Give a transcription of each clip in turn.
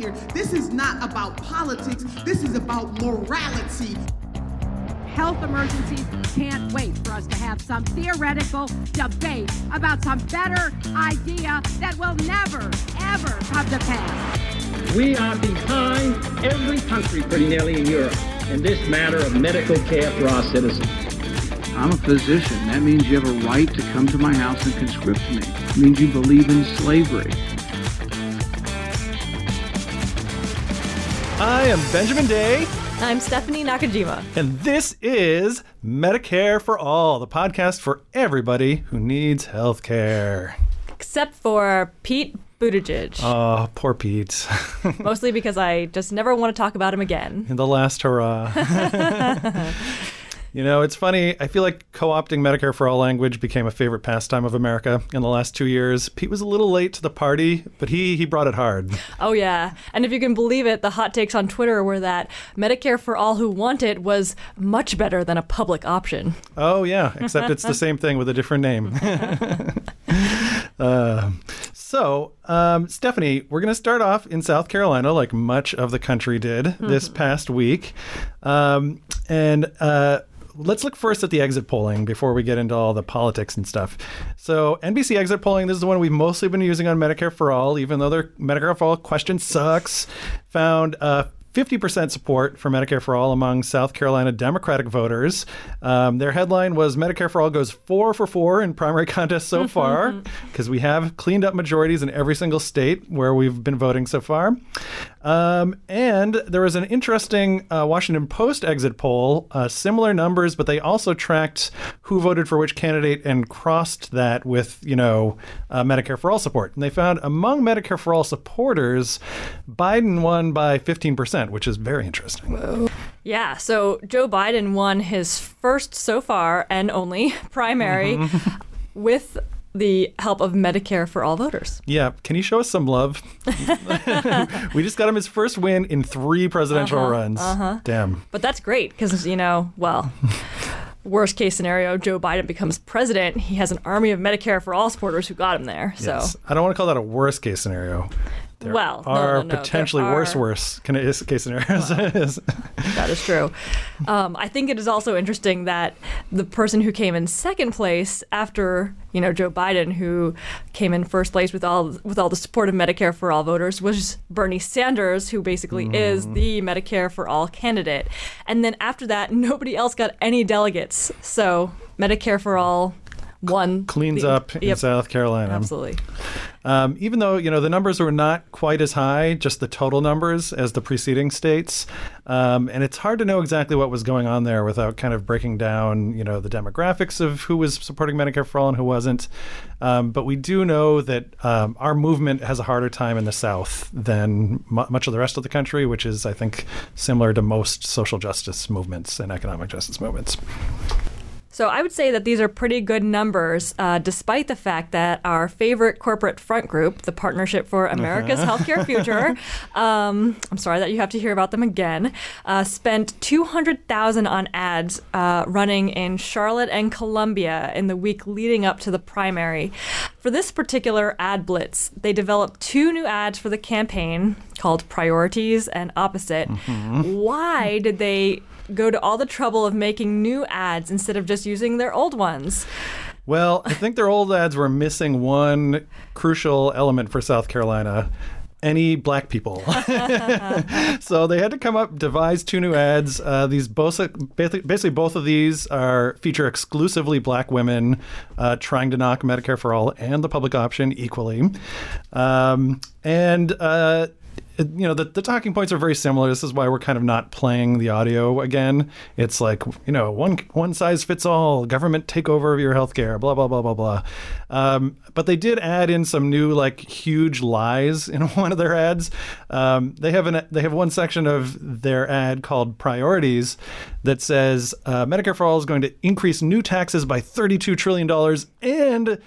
here. This is not about politics, this is about morality. Health emergencies can't wait for us to have some theoretical debate about some better idea that will never, ever come to pass. We are behind every country, pretty nearly in Europe, in this matter of medical care for our citizens. I'm a physician. That means you have a right to come to my house and conscript me. It means you believe in slavery. I am Benjamin Day. I'm Stephanie Nakajima. And this is Medicare for All, the podcast for everybody who needs health care. Except for Pete Buttigieg. Oh, poor Pete. Mostly because I just never want to talk about him again. In the last hurrah. You know, it's funny. I feel like co opting Medicare for All language became a favorite pastime of America in the last two years. Pete was a little late to the party, but he, he brought it hard. Oh, yeah. And if you can believe it, the hot takes on Twitter were that Medicare for All who want it was much better than a public option. Oh, yeah, except it's the same thing with a different name. uh, so, um, Stephanie, we're going to start off in South Carolina, like much of the country did mm-hmm. this past week. Um, and uh, let's look first at the exit polling before we get into all the politics and stuff. So, NBC exit polling, this is the one we've mostly been using on Medicare for All, even though their Medicare for All question sucks, found uh, 50% support for Medicare for All among South Carolina Democratic voters. Um, their headline was Medicare for All goes four for four in primary contests so far, because we have cleaned up majorities in every single state where we've been voting so far. Um, and there was an interesting uh, Washington Post exit poll, uh, similar numbers, but they also tracked who voted for which candidate and crossed that with, you know, uh, Medicare for All support. And they found among Medicare for All supporters, Biden won by 15%, which is very interesting. Whoa. Yeah, so Joe Biden won his first so far and only primary mm-hmm. with the help of Medicare for all voters. Yeah, can you show us some love? we just got him his first win in three presidential uh-huh, runs. Uh-huh. Damn. But that's great because, you know, well, worst case scenario, Joe Biden becomes president. He has an army of Medicare for all supporters who got him there. Yes. So I don't want to call that a worst case scenario. There well, are no, no, no. potentially there worse, are... worse case scenarios. Well, that is true. Um, I think it is also interesting that the person who came in second place after you know Joe Biden, who came in first place with all with all the support of Medicare for all voters, was Bernie Sanders, who basically mm. is the Medicare for all candidate. And then after that, nobody else got any delegates. So Medicare for all one cleans the, up in yep, South Carolina. Absolutely. Um, even though you know the numbers were not quite as high, just the total numbers as the preceding states, um, and it's hard to know exactly what was going on there without kind of breaking down you know the demographics of who was supporting Medicare for all and who wasn't. Um, but we do know that um, our movement has a harder time in the South than much of the rest of the country, which is I think similar to most social justice movements and economic justice movements. So I would say that these are pretty good numbers, uh, despite the fact that our favorite corporate front group, the Partnership for America's uh-huh. Healthcare Future, um, I'm sorry that you have to hear about them again, uh, spent 200,000 on ads uh, running in Charlotte and Columbia in the week leading up to the primary. For this particular ad blitz, they developed two new ads for the campaign called Priorities and Opposite. Mm-hmm. Why did they go to all the trouble of making new ads instead of just using their old ones. Well, I think their old ads were missing one crucial element for South Carolina any black people. so they had to come up, devise two new ads. Uh, these both, basically, both of these are feature exclusively black women uh, trying to knock Medicare for all and the public option equally. Um, and uh, you know the, the talking points are very similar. This is why we're kind of not playing the audio again. It's like you know one one size fits all government takeover of your healthcare blah blah blah blah blah. Um, but they did add in some new like huge lies in one of their ads. Um, they have an they have one section of their ad called priorities that says uh, medicare for all is going to increase new taxes by 32 trillion dollars and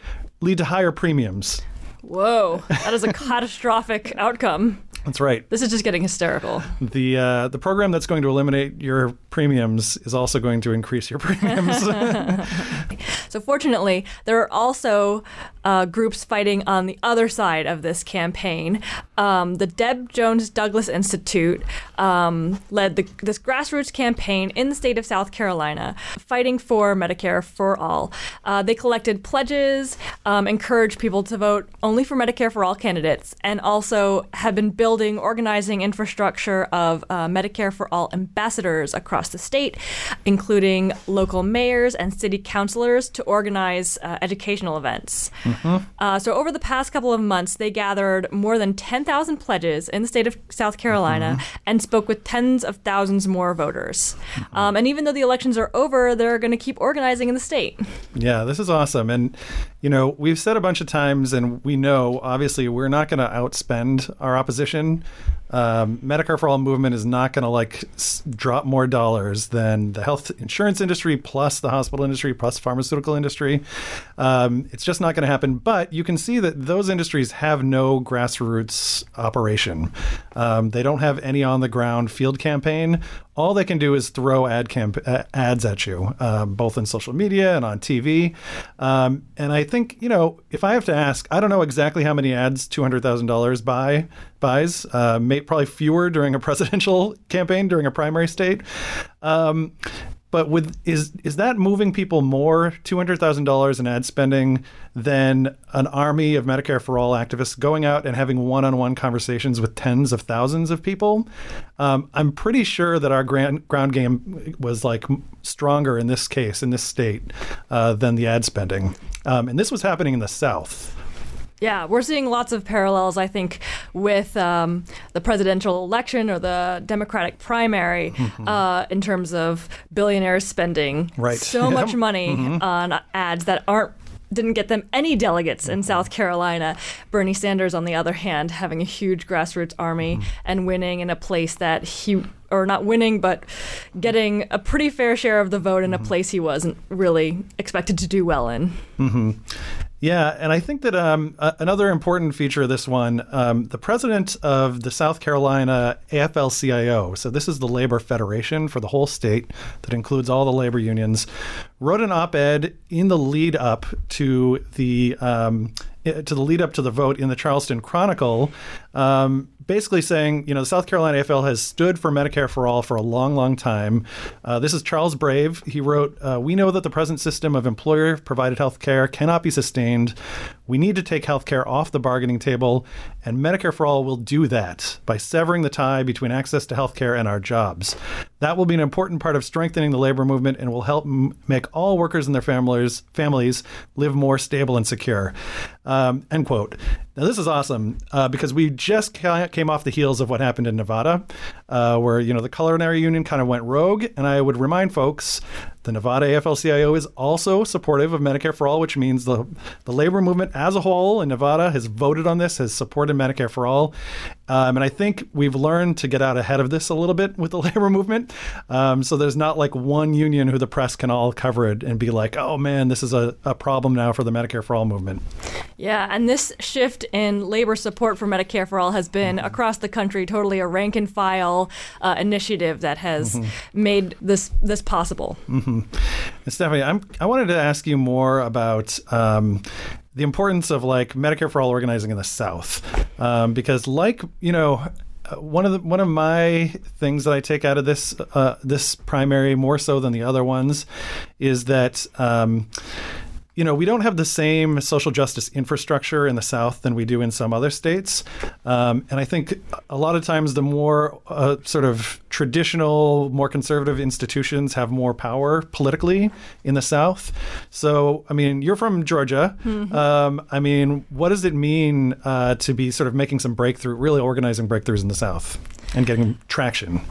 lead to higher premiums. Whoa, that is a catastrophic outcome. That's right. This is just getting hysterical. The uh, the program that's going to eliminate your premiums is also going to increase your premiums. so fortunately, there are also uh, groups fighting on the other side of this campaign. um, the Deb Jones Douglas Institute um, led the, this grassroots campaign in the state of South Carolina, fighting for Medicare for all. Uh, they collected pledges, um, encouraged people to vote only for Medicare for all candidates, and also have been building, organizing infrastructure of uh, Medicare for all ambassadors across the state, including local mayors and city councilors to organize uh, educational events. Uh, so, over the past couple of months, they gathered more than 10,000 pledges in the state of South Carolina and spoke with tens of thousands more voters. Um, and even though the elections are over, they're going to keep organizing in the state. Yeah, this is awesome. And, you know, we've said a bunch of times, and we know, obviously, we're not going to outspend our opposition. Um, Medicare for All movement is not going to like s- drop more dollars than the health insurance industry plus the hospital industry plus pharmaceutical industry. Um, it's just not going to happen. But you can see that those industries have no grassroots operation. Um, they don't have any on the ground field campaign. All they can do is throw ad camp- uh, ads at you, um, both in social media and on TV. Um, and I think you know, if I have to ask, I don't know exactly how many ads two hundred thousand dollars buy buys. Uh, may, probably fewer during a presidential campaign during a primary state. Um, but with is is that moving people more two hundred thousand dollars in ad spending than an army of Medicare for all activists going out and having one on one conversations with tens of thousands of people? Um, I'm pretty sure that our grand, ground game was like stronger in this case in this state uh, than the ad spending, um, and this was happening in the South. Yeah, we're seeing lots of parallels, I think, with um, the presidential election or the Democratic primary mm-hmm. uh, in terms of billionaires spending Right. so much money mm-hmm. on ads that aren't didn't get them any delegates in mm-hmm. South Carolina. Bernie Sanders, on the other hand, having a huge grassroots army and winning in a place that he or not winning, but getting a pretty fair share of the vote in a place he wasn't really expected to do well in. Yeah, and I think that um, a- another important feature of this one, um, the president of the South Carolina AFL-CIO, so this is the labor federation for the whole state that includes all the labor unions, wrote an op-ed in the lead up to the um, to the lead up to the vote in the Charleston Chronicle, um, basically saying, you know, the South Carolina AFL has stood for Medicare for all for a long, long time. Uh, this is Charles Brave. He wrote, uh, "We know that the present system of employer-provided health care cannot be sustained. We need to take health care off the bargaining table, and Medicare for all will do that by severing the tie between access to health care and our jobs. That will be an important part of strengthening the labor movement and will help m- make all workers and their families families live more stable and secure." Um, end quote. Now this is awesome uh, because we just ca- came off the heels of what happened in Nevada, uh, where you know the culinary union kind of went rogue. And I would remind folks, the Nevada AFL-CIO is also supportive of Medicare for all, which means the the labor movement as a whole in Nevada has voted on this, has supported Medicare for all. Um, and I think we've learned to get out ahead of this a little bit with the labor movement. Um, so there's not like one union who the press can all cover it and be like, oh man, this is a, a problem now for the Medicare for all movement. Yeah, and this shift in labor support for Medicare for All has been across the country totally a rank and file uh, initiative that has made this this possible. And Stephanie, I'm, I wanted to ask you more about um, the importance of like Medicare for all organizing in the South, um, because like you know. uh, One of the one of my things that I take out of this uh, this primary more so than the other ones is that um, you know, we don't have the same social justice infrastructure in the South than we do in some other states. Um, and I think a lot of times the more uh, sort of traditional, more conservative institutions have more power politically in the South. So, I mean, you're from Georgia. Um, I mean, what does it mean uh, to be sort of making some breakthrough, really organizing breakthroughs in the South and getting traction?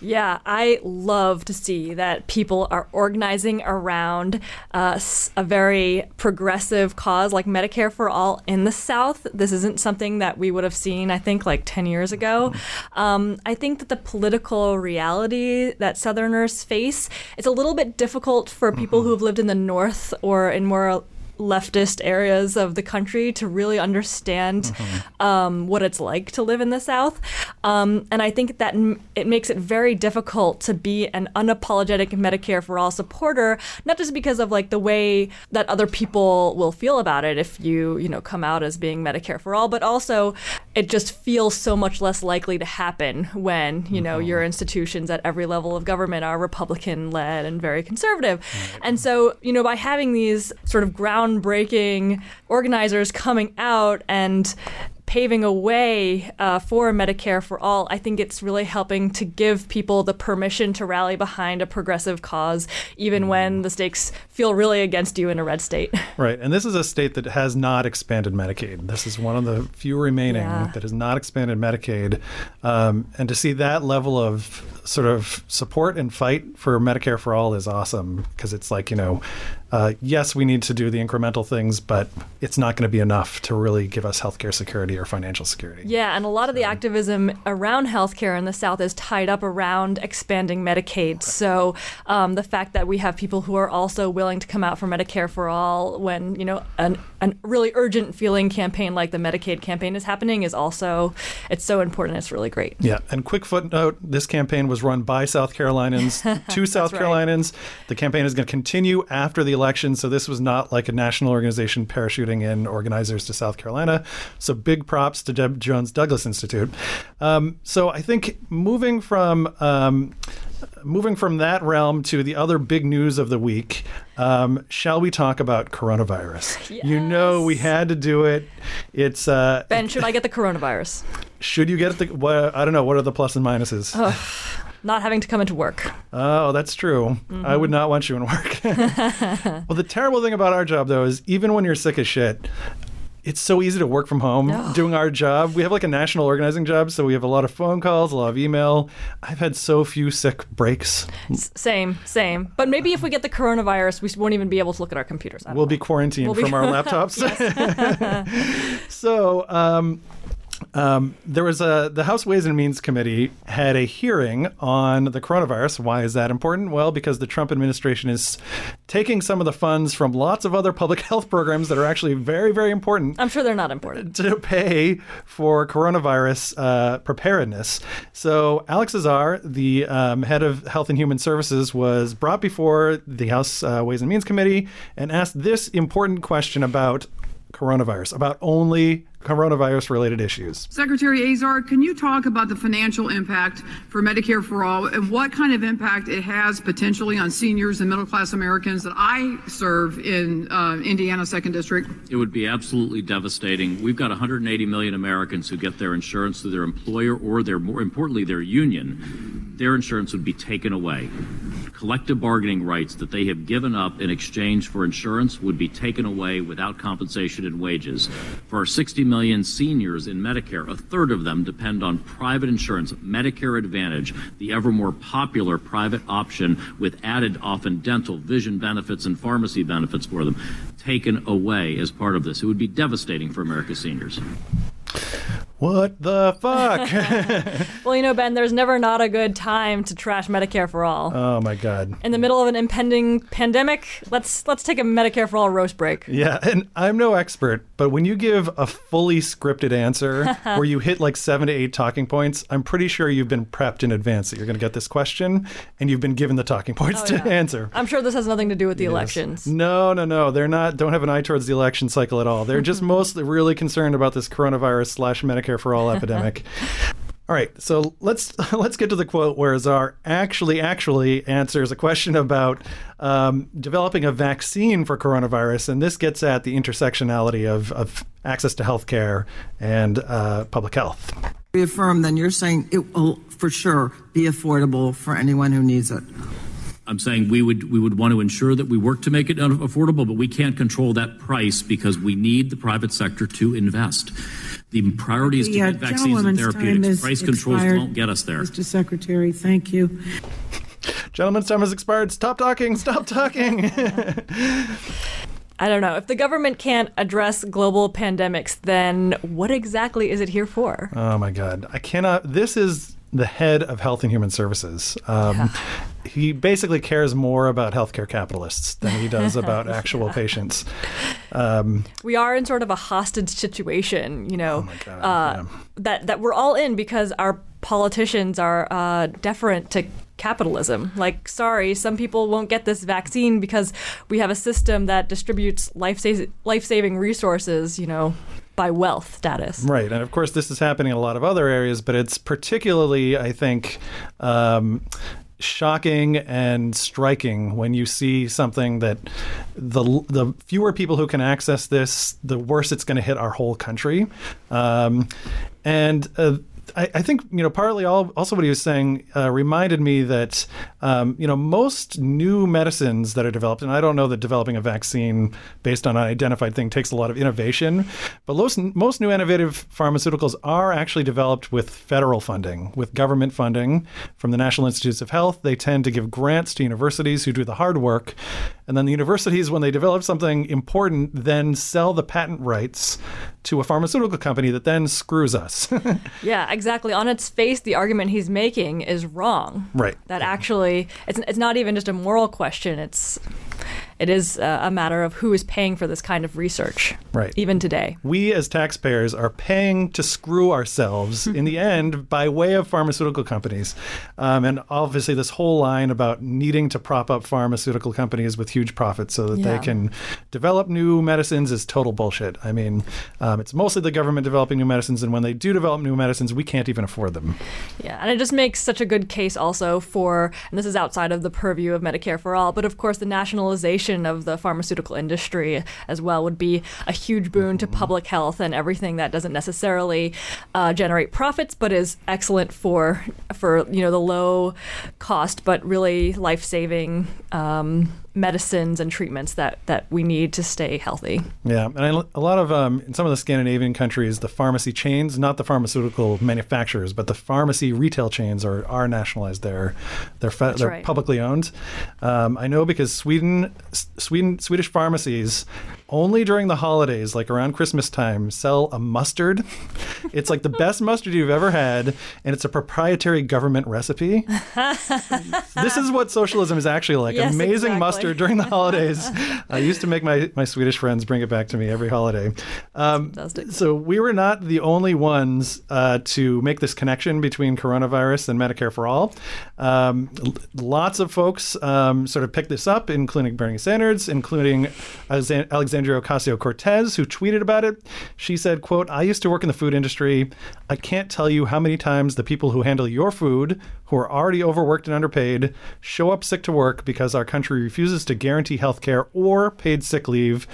Yeah, I love to see that people are organizing around uh, a very progressive cause like Medicare for All in the South. This isn't something that we would have seen, I think, like 10 years ago. Um, I think that the political reality that Southerners face, it's a little bit difficult for people who have lived in the North or in more leftist areas of the country to really understand um, what it's like to live in the South. Um, and I think that m- it makes it very difficult to be an unapologetic Medicare for all supporter, not just because of like the way that other people will feel about it if you, you know, come out as being Medicare for all, but also it just feels so much less likely to happen when you know your mm-hmm. institutions at every level of government are Republican led and very conservative. And so you know by having these sort of groundbreaking organizers coming out and paving a way uh, for Medicare for all, I think it's really helping to give people the permission to rally behind a progressive cause, even when the stakes feel really against you in a red state. Right. And this is a state that has not expanded Medicaid. This is one of the few remaining Yeah. that has not expanded Medicaid. Um, and to see that level of sort of support and fight for Medicare for all is awesome because it's like, you know, uh, yes, we need to do the incremental things, but it's not going to be enough to really give us healthcare security or financial security. Yeah, and a lot of the activism around healthcare in the South is tied up around expanding Medicaid. So um, the fact that we have people who are also willing to come out for Medicare for all when you know an, an really urgent feeling campaign like the Medicaid campaign is happening is also it's so important. It's really great. Yeah, and quick footnote: this campaign was run by South Carolinians to South right. Carolinians. The campaign is going to continue after the election, so this was not like a national organization parachuting in organizers to South Carolina. So big props to Deb Jones Douglas Institute. Um, so I think moving from um, moving from that realm to the other big news of the week, um, shall we talk about coronavirus? You know we had to do it. It's uh, Ben, should I get the coronavirus? should you get the? What, I don't know. What are the plus and minuses? Not having to come into work. Oh, that's true. I would not want you in work. well, the terrible thing about our job, though, is even when you're sick as shit, it's so easy to work from home doing our job. We have like a national organizing job, so we have a lot of phone calls, a lot of email. I've had so few sick breaks. S- Same, same. But maybe if we get the coronavirus, we won't even be able to look at our computers. We'll know. be quarantined We'll be- from our laptops. so, um, um, there was a the House Ways and Means Committee had a hearing on the coronavirus. Why is that important? Well, because the Trump administration is taking some of the funds from lots of other public health programs that are actually very, very important I'm sure they're not important. to pay for coronavirus uh, preparedness. So, Alex Azar, the um, head of Health and Human Services, was brought before the House uh, Ways and Means Committee and asked this important question about coronavirus, about only coronavirus related issues. Secretary Azar, can you talk about the financial impact for Medicare for All and what kind of impact it has potentially on seniors and middle class Americans that I serve in uh, Indiana Second District? It would be absolutely devastating. We've got 180 million Americans who get their insurance through their employer or their, more importantly, their union. Their insurance would be taken away. Collective bargaining rights that they have given up in exchange for insurance would be taken away without compensation and wages. For our 60 million seniors in Medicare, a third of them depend on private insurance, Medicare Advantage, the ever more popular private option with added often dental, vision benefits, and pharmacy benefits for them, taken away as part of this. It would be devastating for America's seniors. What the fuck? Well, you know, Ben, there's never not a good time to trash Medicare for all. oh my God. In the middle of an impending pandemic, let's let's take a Medicare for all roast break. Yeah, and I'm no expert, but when you give a fully scripted answer where you hit like seven to eight talking points, I'm pretty sure you've been prepped in advance that you're going to get this question and you've been given the talking points oh, to answer. I'm sure this has nothing to do with the elections. No, no, no. They're not. Don't have an eye towards the election cycle at all. They're just mostly really concerned about this coronavirus slash Medicare for all epidemic. All right, so let's let's get to the quote where Azar actually actually answers a question about um, developing a vaccine for coronavirus, and this gets at the intersectionality of, of access to healthcare and uh, public health. reaffirm, then you're saying it will for sure be affordable for anyone who needs it. I'm saying we would we would want to ensure that we work to make it affordable, but we can't control that price because we need the private sector to invest. The priority is to The uh, get vaccines and therapeutics. is Price controls expired. won't get us there. Mr. Secretary, thank you. Gentlemen's time has expired. Stop talking. Stop talking. I don't know. If the government can't address global pandemics, then what exactly is it here for? Oh my God. I cannot. This is the head of Health and Human Services. Um, He basically cares more about healthcare capitalists than he does about actual patients. Um, we are in sort of a hostage situation, you know, Oh God, uh, that that we're all in because our politicians are uh, deferent to capitalism. Like, sorry, some people won't get this vaccine because we have a system that distributes life life saving resources, you know, by wealth status. Right, and of course, this is happening in a lot of other areas, but it's particularly, I think. Um, shocking and striking when you see something that the the fewer people who can access this, the worse it's going to hit our whole country. Um, and uh, I, I, think you know partly all, also what he was saying uh, reminded me that um, you know most new medicines that are developed, and I don't know that developing a vaccine based on an identified thing takes a lot of innovation, but most most new innovative pharmaceuticals are actually developed with federal funding, with government funding from the National Institutes of Health. They tend to give grants to universities who do the hard work, and then the universities, when they develop something important, then sell the patent rights to a pharmaceutical company that then screws us. yeah, exactly. On its face, the argument he's making is wrong. Right. That actually, it's, it's not even just a moral question. It's it is uh, a matter of who is paying for this kind of research. Right. Even today. We as taxpayers are paying to screw ourselves in the end by way of pharmaceutical companies. Um, and obviously, this whole line about needing to prop up pharmaceutical companies with huge profits so that yeah. they can develop new medicines is total bullshit. I mean, um, it's mostly the government developing new medicines, and when they do develop new medicines, we can't even afford them. Yeah, and it just makes such a good case also for, and this is outside of the purview of Medicare for All, but of course, the nationalization of the pharmaceutical industry as well would be a huge boon to public health and everything that doesn't necessarily uh, generate profits, but is excellent for for you know the low cost but really life saving. Um, medicines and treatments that that we need to stay healthy. Yeah, and I, a lot of um, in some of the Scandinavian countries, the pharmacy chains, not the pharmaceutical manufacturers, but the pharmacy retail chains are are nationalized. They're they're fe- they're right. publicly owned. Um, I know because Sweden Sweden Swedish pharmacies only during the holidays, like around Christmas time, sell a mustard. it's like the best mustard you've ever had, and it's a proprietary government recipe. this is what socialism is actually like. Yes, Amazing exactly. mustard during the holidays. I used to make my, my Swedish friends bring it back to me every holiday. Um, so we were not the only ones uh, to make this connection between coronavirus and Medicare for All. Um, lots of folks um, sort of picked this up, including Bernie Sanders, including Alexander Alexandria Ocasio-Cortez, who tweeted about it. She said, quote, I used to work in the food industry. I can't tell you how many times the people who handle your food, who are already overworked and underpaid, show up sick to work because our country refuses to guarantee health care or paid sick leave.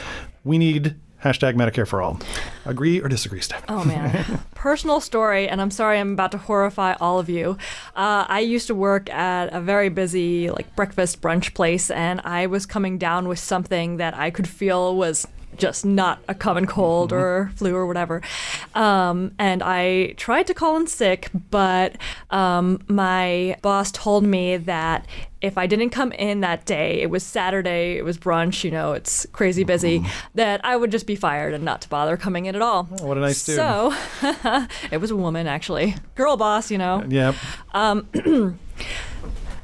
We need Hashtag Medicare for all. Agree or disagree, Steph? Oh man, personal story, and I'm sorry I'm about to horrify all of you. Uh, I used to work at a very busy like breakfast brunch place, and I was coming down with something that I could feel was just not a common cold mm-hmm. or flu or whatever. Um, and I tried to call in sick, but um, my boss told me that if I didn't come in that day, it was Saturday, it was brunch, you know, it's crazy busy, mm-hmm. that I would just be fired and not to bother coming in at all. Oh, what a nice dude. So it was a woman, actually. Girl boss, you know. Yep. Um,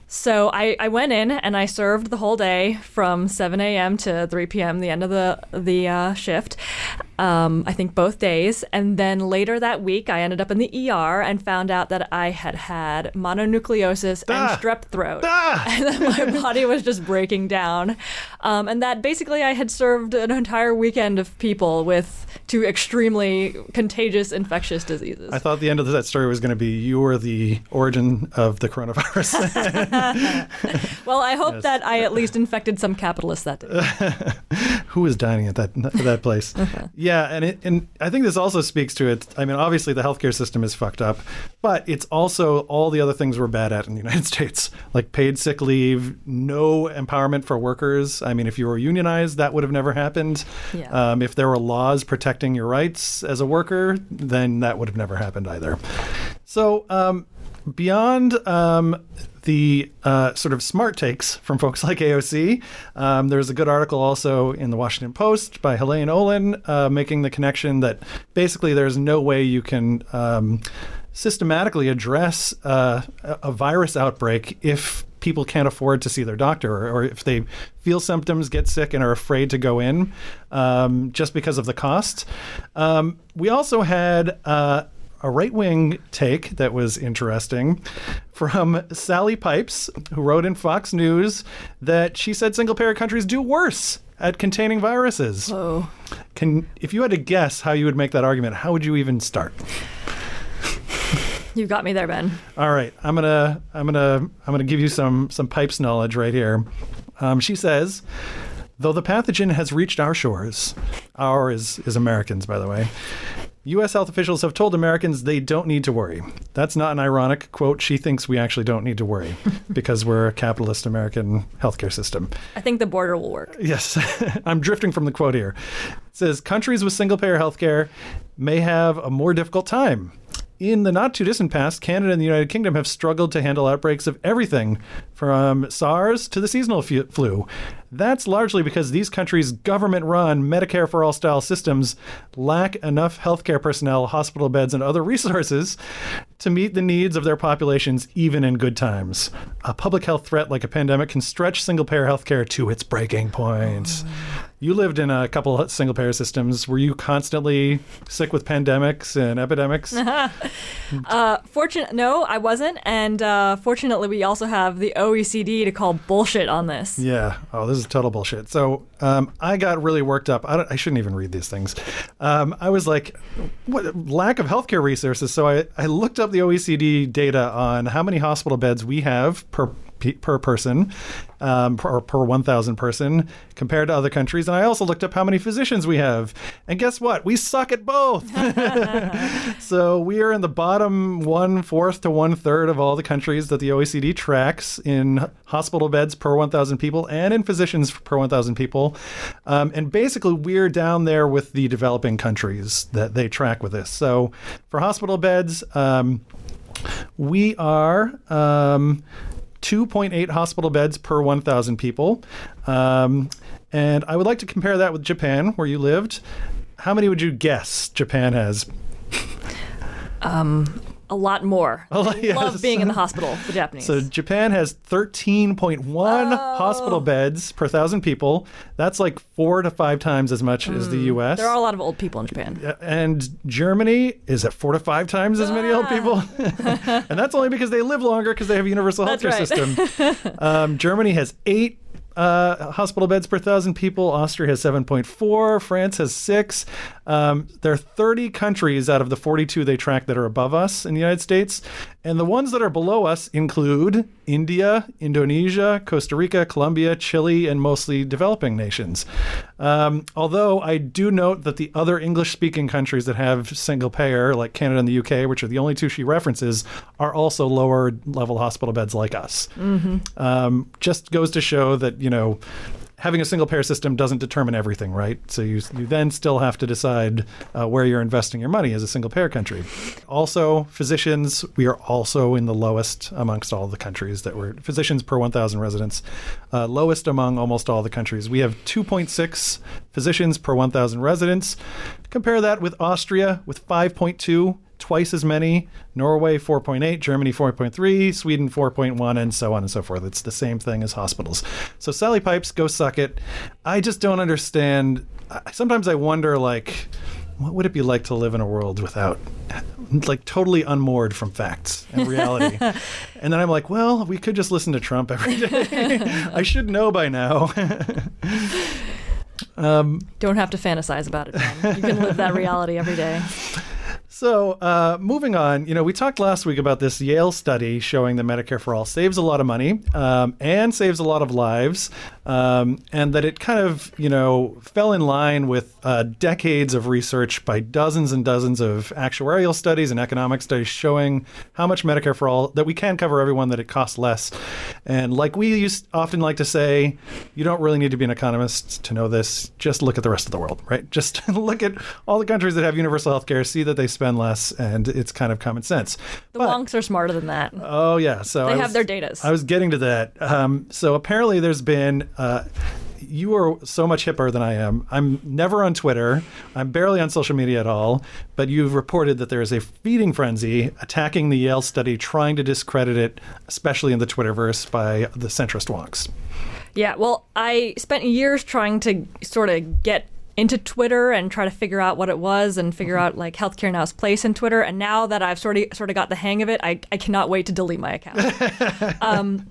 So I, I went in and I served the whole day from 7 a.m. to 3 p.m. the end of the the uh, shift. Um, I think both days, and then later that week I ended up in the ER and found out that I had had mononucleosis ah. and strep throat, ah. and that my body was just breaking down, um, and that basically I had served an entire weekend of people with two extremely contagious infectious diseases. I thought the end of that story was going to be you were the origin of the coronavirus. well, I hope yes. that I at least infected some capitalists that day. Who was dining at that that place? Yeah, and it, and I think this also speaks to it. I mean, obviously the healthcare system is fucked up, but it's also all the other things we're bad at in the United States, like paid sick leave, no empowerment for workers. I mean, if you were unionized, that would have never happened. Yeah. Um, if there were laws protecting your rights as a worker, then that would have never happened either. So. Um, beyond um, the uh, sort of smart takes from folks like AOC. Um, there's a good article also in the Washington Post by Helaine Olen uh, making the connection that basically there's no way you can. Um, systematically address uh, a virus outbreak if people can't afford to see their doctor or, or, if they feel symptoms, get sick, and are afraid to go in um, just because of the cost. Um, we also had uh, a right wing take that was interesting from Sally Pipes, who wrote in Fox News that she said single payer countries do worse at containing viruses. Oh. Can if you had to guess how you would make that argument, how would you even start? You've got me there, Ben. All right, I'm gonna I'm gonna I'm gonna give you some some pipes knowledge right here. Um, she says, though the pathogen has reached our shores, our is is Americans, by the way. U.S. health officials have told Americans they don't need to worry. That's not an ironic quote. She thinks we actually don't need to worry because we're a capitalist American healthcare system. I think the border will work. Yes, I'm drifting from the quote here. It says countries with single payer healthcare may have a more difficult time. In the not too distant past, Canada and the United Kingdom have struggled to handle outbreaks of everything from SARS to the seasonal flu. That's largely because these countries' government run Medicare for all style systems lack enough healthcare personnel, hospital beds, and other resources to meet the needs of their populations even in good times. A public health threat like a pandemic can stretch single payer healthcare to its breaking point. You lived in a couple of single payer systems. Were you constantly sick with pandemics and epidemics? Uh, fortunate, no, I wasn't. And uh, fortunately, we also have the OECD to call bullshit on this. Yeah. Oh, this is total bullshit. So um, I got really worked up. I, I shouldn't even read these things. Um, I was like, what lack of healthcare resources. So I, I looked up the OECD data on how many hospital beds we have per pe- per person um, per, per 1,000 person compared to other countries. And I also looked up how many physicians we have. And guess what? We suck at both. so we are in the bottom one fourth to one third of all the countries that the OECD tracks in hospital beds per 1,000 people and in physicians per 1,000 people. Um, and basically, we're down there with the developing countries that they track with this. So for hospital beds, um, we are um, 2.8 hospital beds per 1,000 people. Um, and I would like to compare that with Japan, where you lived. How many would you guess Japan has? Um, a lot more. Lot- I yes. love being in the hospital, the Japanese. So Japan has 13.1 hospital beds per thousand people. That's like four to five times as much as the U.S. there are a lot of old people in Japan. and Germany is at four to five times as many old people, and that's only because they live longer because they have a universal healthcare right. system. Um, Germany has eight uh, hospital beds per thousand people. Austria has 7.4. France has six. Um, there are 30 countries out of the 42 they track that are above us in the United States. And the ones that are below us include India, Indonesia, Costa Rica, Colombia, Chile, and mostly developing nations. Um, although I do note that the other English speaking countries that have single payer, like Canada and the UK, which are the only two she references, are also lower level hospital beds like us. Um, just goes to show that, you know, having a single payer system doesn't determine everything, right? So you, you then still have to decide uh, where you're investing your money as a single payer country. Also, physicians, we are also in the lowest amongst all the countries that were physicians per 1,000 residents, uh, lowest among almost all the countries. We have 2.6 physicians per 1,000 residents. Compare that with Austria with 5.2 twice as many. Norway 4.8, Germany 4.3, Sweden 4.1, and so on and so forth. It's the same thing as hospitals. So Sally Pipes, go suck it. I just don't understand. Sometimes I wonder, like, what would it be like to live in a world without, like, totally unmoored from facts and reality? and then I'm like, well, we could just listen to Trump every day. I should know by now. um, Don't have to fantasize about it. Ben. You can live that reality every day. So, uh, moving on, you know, we talked last week about this Yale study showing that Medicare for All saves a lot of money um, and saves a lot of lives, um, and that it kind of, you know, fell in line with uh, decades of research by dozens and dozens of actuarial studies and economic studies showing how much Medicare for All that we can cover everyone, that it costs less. And like we used often like to say, you don't really need to be an economist to know this. Just look at the rest of the world, right? Just look at all the countries that have universal health care, see that they spend less, and it's kind of common sense. The wonks are smarter than that. Oh yeah, so They I have was- their data. I was getting to that. Um, so apparently, there's been. Uh, you are so much hipper than I am. I'm never on Twitter. I'm barely on social media at all. But you've reported that there is a feeding frenzy attacking the Yale study, trying to discredit it, especially in the Twitterverse by the centrist wonks. Yeah, well, I spent years trying to sort of get into Twitter and try to figure out what it was and figure out like Healthcare Now's place in Twitter. And now that I've sort of sort of got the hang of it, I, I cannot wait to delete my account. um,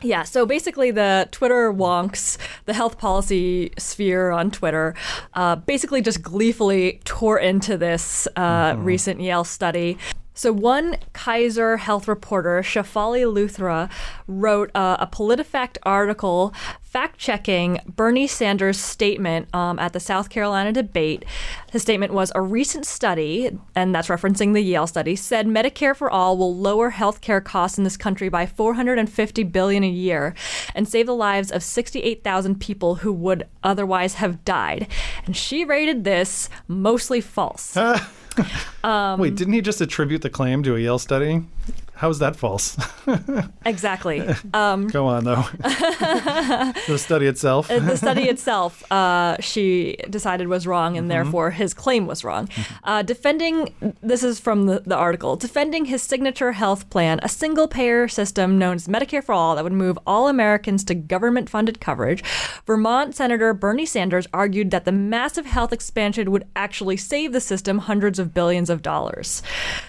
yeah, so basically, the Twitter wonks, the health policy sphere on Twitter, uh, basically just gleefully tore into this uh, recent Yale study. So, one Kaiser health reporter, Shefali Luthra, wrote uh, a PolitiFact article fact checking Bernie Sanders' statement um, at the South Carolina debate. His statement was a recent study, and that's referencing the Yale study, said Medicare for all will lower health care costs in this country by 450 billion a year and save the lives of 68,000 people who would otherwise have died. And she rated this mostly false. Um, Wait, didn't he just attribute the claim to a Yale study? How is that false? exactly. Um, Go on, though. the study itself. Uh, the study itself, uh, she decided was wrong, and mm-hmm. therefore his claim was wrong. Mm-hmm. Uh, defending, this is from the, the article, defending his signature health plan, a single payer system known as Medicare for All that would move all Americans to government funded coverage, Vermont Senator Bernie Sanders argued that the massive health expansion would actually save the system hundreds of billions of dollars.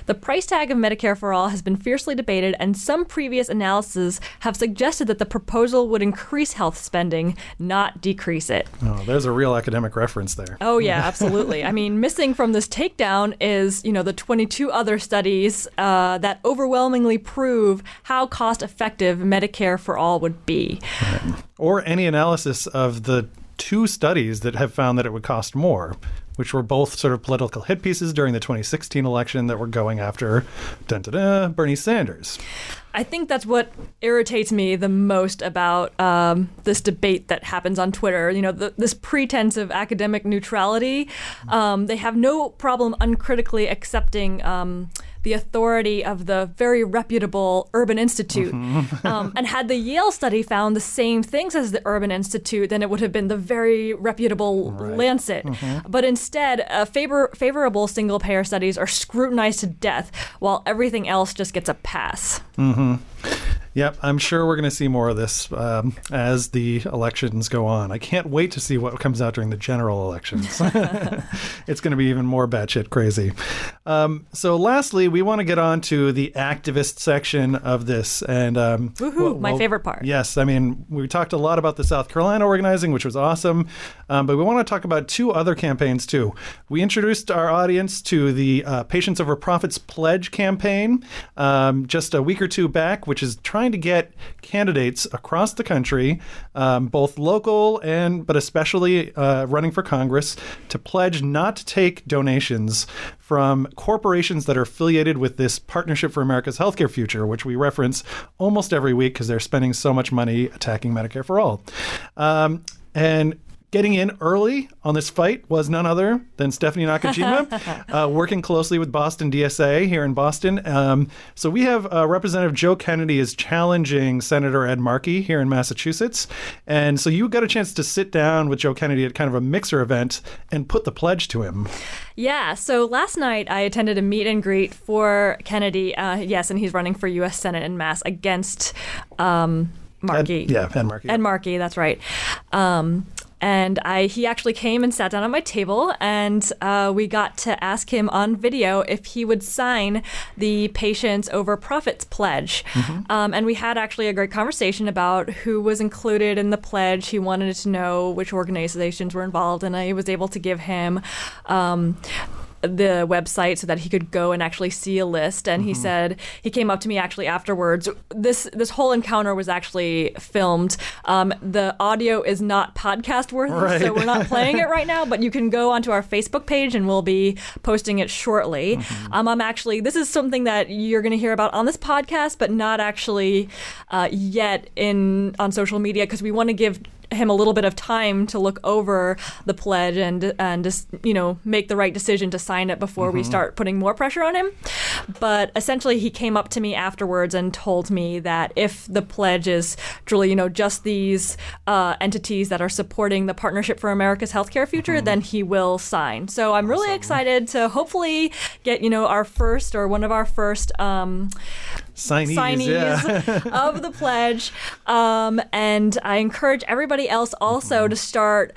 The price tag of Medicare for All has been fiercely fiercely debated, and some previous analyses have suggested that the proposal would increase health spending, not decrease it. Oh, there's a real academic reference there. Oh yeah, absolutely. I mean, missing from this takedown is you know the 22 other studies uh, that overwhelmingly prove how cost effective Medicare for all would be. Or any analysis of the two studies that have found that it would cost more which were both sort of political hit pieces during the 2016 election that were going after dun, dun, dun, Bernie Sanders. I think that's what irritates me the most about um, this debate that happens on Twitter. You know, the, this pretense of academic neutrality. Um, they have no problem uncritically accepting. Um, the authority of the very reputable Urban Institute. Mm-hmm. um, and had the Yale study found the same things as the Urban Institute, then it would have been the very reputable right. Lancet. Mm-hmm. But instead, uh, favor- favorable single payer studies are scrutinized to death, while everything else just gets a pass. Mm-hmm. Yep, I'm sure we're going to see more of this um, as the elections go on. I can't wait to see what comes out during the general elections. it's going to be even more batshit crazy. Um, so, lastly, we want to get on to the activist section of this, and um, Woohoo, well, my well, favorite part. Yes, I mean we talked a lot about the South Carolina organizing, which was awesome, um, but we want to talk about two other campaigns too. We introduced our audience to the uh, Patients Over Profits Pledge campaign um, just a week or two back, which is trying trying to get candidates across the country, um, both local and but especially uh, running for Congress, to pledge not to take donations from corporations that are affiliated with this Partnership for America's Healthcare Future, which we reference almost every week because they're spending so much money attacking Medicare for all. Um, and Getting in early on this fight was none other than Stephanie Nakajima, uh, working closely with Boston DSA here in Boston. Um, so we have uh, Representative Joe Kennedy is challenging Senator Ed Markey here in Massachusetts, and so you got a chance to sit down with Joe Kennedy at kind of a mixer event and put the pledge to him. Yeah. So last night I attended a meet and greet for Kennedy. Uh, yes, and he's running for U.S. Senate in Mass against. Um, Markey. Ed, yeah, Ed Markey. Ed Markey, that's right. Um, and I he actually came and sat down at my table, and uh, we got to ask him on video if he would sign the Patients Over Profits pledge. Mm-hmm. Um, and we had actually a great conversation about who was included in the pledge. He wanted to know which organizations were involved, and I was able to give him. Um, the website so that he could go and actually see a list. And mm-hmm. he said he came up to me actually afterwards. This this whole encounter was actually filmed. Um, the audio is not podcast worthy, right. so we're not playing it right now. But you can go onto our Facebook page and we'll be posting it shortly. Mm-hmm. Um, I'm actually this is something that you're going to hear about on this podcast, but not actually uh, yet in on social media because we want to give him a little bit of time to look over the pledge and and just you know make the right decision to sign it before mm-hmm. we start putting more pressure on him. But essentially, he came up to me afterwards and told me that if the pledge is truly you know just these uh, entities that are supporting the Partnership for America's Healthcare Future, mm-hmm. then he will sign. So I'm really awesome. excited to hopefully get you know our first or one of our first. Um, signees, signees yeah. of the pledge. Um, and I encourage everybody else also mm-hmm. to start.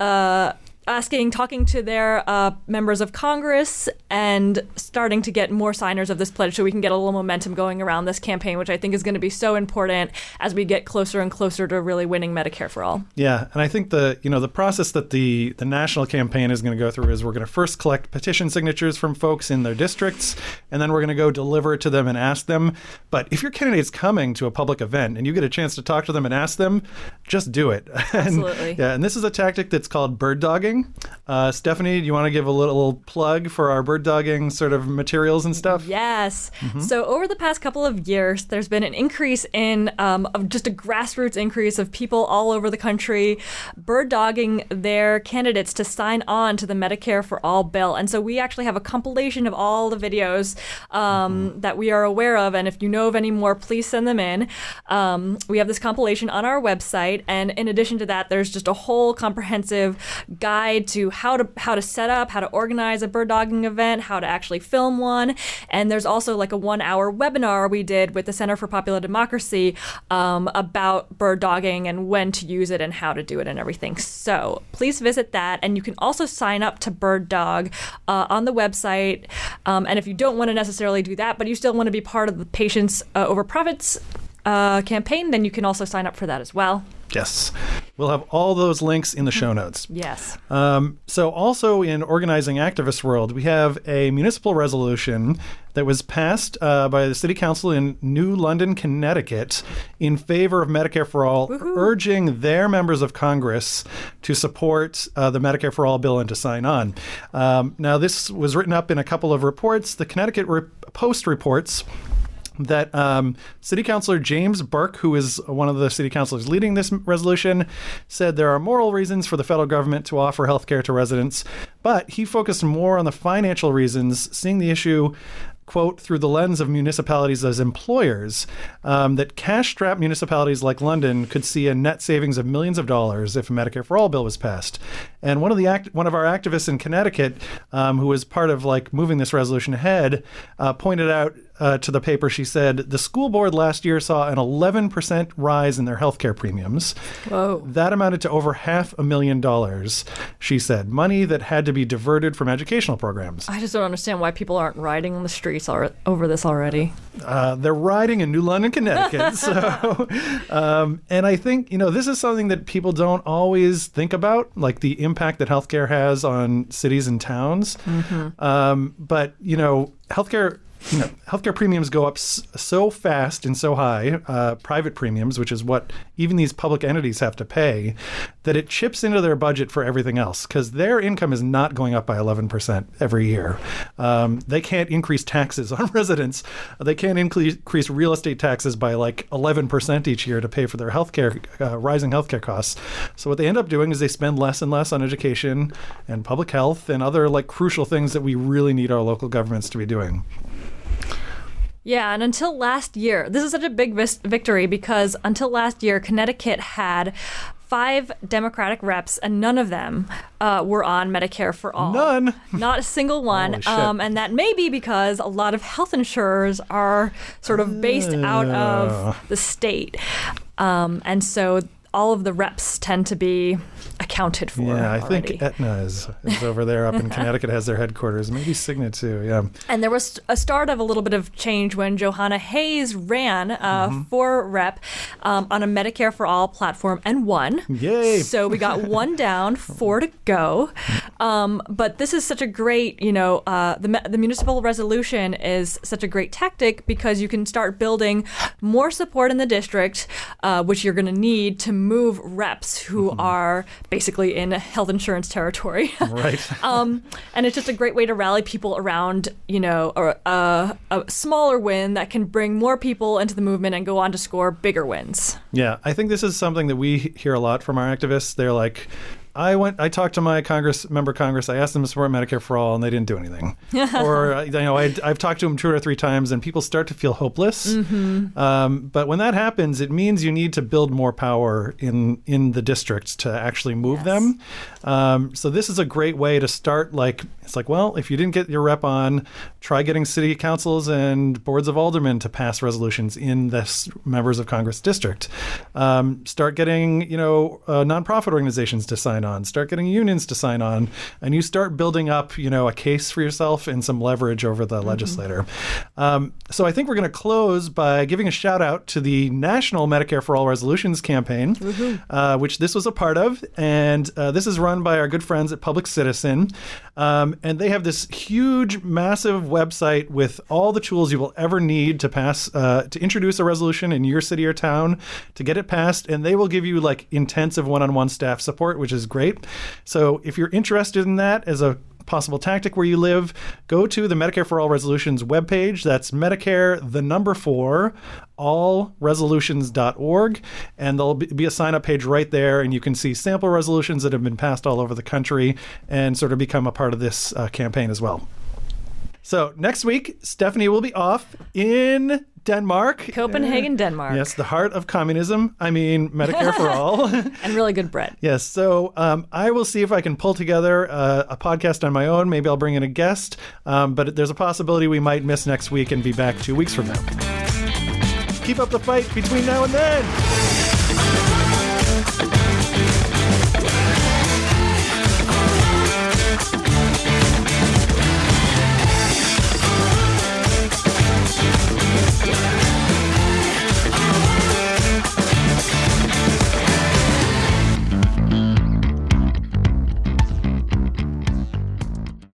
Uh, asking, talking to their uh, members of Congress, and starting to get more signers of this pledge so we can get a little momentum going around this campaign, which I think is going to be so important as we get closer and closer to really winning Medicare for all. Yeah, and I think the you know the process that the the national campaign is going to go through is we're going to first collect petition signatures from folks in their districts, and then we're going to go deliver it to them and ask them. But if your candidate's coming to a public event and you get a chance to talk to them and ask them, just do it. Absolutely. and, yeah, and this is a tactic that's called bird dogging. Uh, Stephanie, do you want to give a little plug for our bird dogging sort of materials and stuff? Yes. Mm-hmm. So over the past couple of years, there's been an increase in um, of just a grassroots increase of people all over the country bird dogging their candidates to sign on to the Medicare for All bill. And so we actually have a compilation of all the videos um, Mm-hmm. that we are aware of. And if you know of any more, please send them in. Um, we have this compilation on our website, and in addition to that, there's just a whole comprehensive guide to how to how to set up, how to organize a bird dogging event, how to actually film one, and there's also like a one-hour webinar we did with the Center for Popular Democracy um, about bird dogging and when to use it and how to do it and everything. So please visit that, and you can also sign up to Bird Dog uh, on the website. Um, and if you don't want to necessarily do that, but you still want to be part of the Patients uh, Over Profits uh, campaign, then you can also sign up for that as well. Yes. We'll have all those links in the show notes. Yes. Um, so, also in organizing activist world, we have a municipal resolution that was passed uh, by the City Council in New London, Connecticut, in favor of Medicare for All, urging their members of Congress to support uh, the Medicare for All bill and to sign on. Um, now, this was written up in a couple of reports. The Connecticut Re- Post reports that um, City Councilor James Burke, who is one of the city councilors leading this resolution, said there are moral reasons for the federal government to offer health care to residents, but he focused more on the financial reasons, seeing the issue quote, through the lens of municipalities as employers, um, that cash strapped municipalities like London could see a net savings of millions of dollars if a Medicare for All bill was passed. And one of the act- one of our activists in Connecticut, um, who was part of like moving this resolution ahead, uh, pointed out uh, to the paper, she said, the school board last year saw an 11% rise in their healthcare premiums. Whoa. That amounted to over half a million dollars, she said, money that had to be diverted from educational programs. I just don't understand why people aren't riding on the streets al- over this already. Uh, they're riding in New London, Connecticut. so, um, and I think, you know, this is something that people don't always think about, like the impact that healthcare has on cities and towns. Um, but, you know, healthcare. You know, healthcare premiums go up so fast and so high, uh, private premiums, which is what even these public entities have to pay, that it chips into their budget for everything else because their income is not going up by 11% every year. Um, they can't increase taxes on residents. They can't increase real estate taxes by like 11% each year to pay for their healthcare, uh, rising healthcare costs. So what they end up doing is they spend less and less on education and public health and other like crucial things that we really need our local governments to be doing. Yeah, and until last year, this is such a big vis- victory because until last year, Connecticut had five Democratic reps, and none of them uh, were on Medicare for all. None. Not a single one. Um, and that may be because a lot of health insurers are sort of based out Oh. of the state. Um, and so all of the reps tend to be accounted for. Yeah, I already. think Aetna is, is over there up in Connecticut, has their headquarters. Maybe Cigna too. Yeah. And there was a start of a little bit of change when Jahana Hayes ran uh, Mm-hmm. for rep um, on a Medicare for All platform and won. Yay. So we got one down, four to go. Um, but this is such a great, you know, uh, the, the municipal resolution is such a great tactic because you can start building more support in the district, uh, which you're going to need to move reps who Mm-hmm. are basically in health insurance territory. Right. um, and it's just a great way to rally people around, you know, a, a, a smaller win that can bring more people into the movement and go on to score bigger wins. Yeah, I think this is something that we hear a lot from our activists. They're like, I went, I talked to my Congress member Congress. I asked them to support Medicare for all, and they didn't do anything. or you know, I, I've talked to them two or three times, and people start to feel hopeless. Um, but when that happens, it means you need to build more power in in the districts to actually move them. Um, so this is a great way to start, like It's like, well, if you didn't get your rep on, try getting city councils and boards of aldermen to pass resolutions in this members of Congress district. Um, start getting, you know, uh, nonprofit organizations to sign on. Start getting unions to sign on, and you start building up, you know, a case for yourself and some leverage over the legislator. Um, so I think we're going to close by giving a shout out to the National Medicare for All Resolutions campaign, uh, which this was a part of, and uh, this is run by our good friends at Public Citizen. Um, and they have this huge, massive website with all the tools you will ever need to pass, uh, to introduce a resolution in your city or town, to get it passed. And they will give you like intensive one on one staff support, which is great. So if you're interested in that as a possible tactic where you live, go to the Medicare for All Resolutions webpage. That's Medicare, the number four, allresolutions.org. And there'll be a sign up page right there, and you can see sample resolutions that have been passed all over the country and sort of become a part of this uh, campaign as well. So next week, Stephanie will be off in Denmark. Copenhagen, Denmark. Yes, the heart of communism. I mean, Medicare for all. And really good bread. Yes. So um, I will see if I can pull together uh, a podcast on my own. Maybe I'll bring in a guest. Um, but there's a possibility we might miss next week and be back two weeks from now. Keep up the fight between now and then.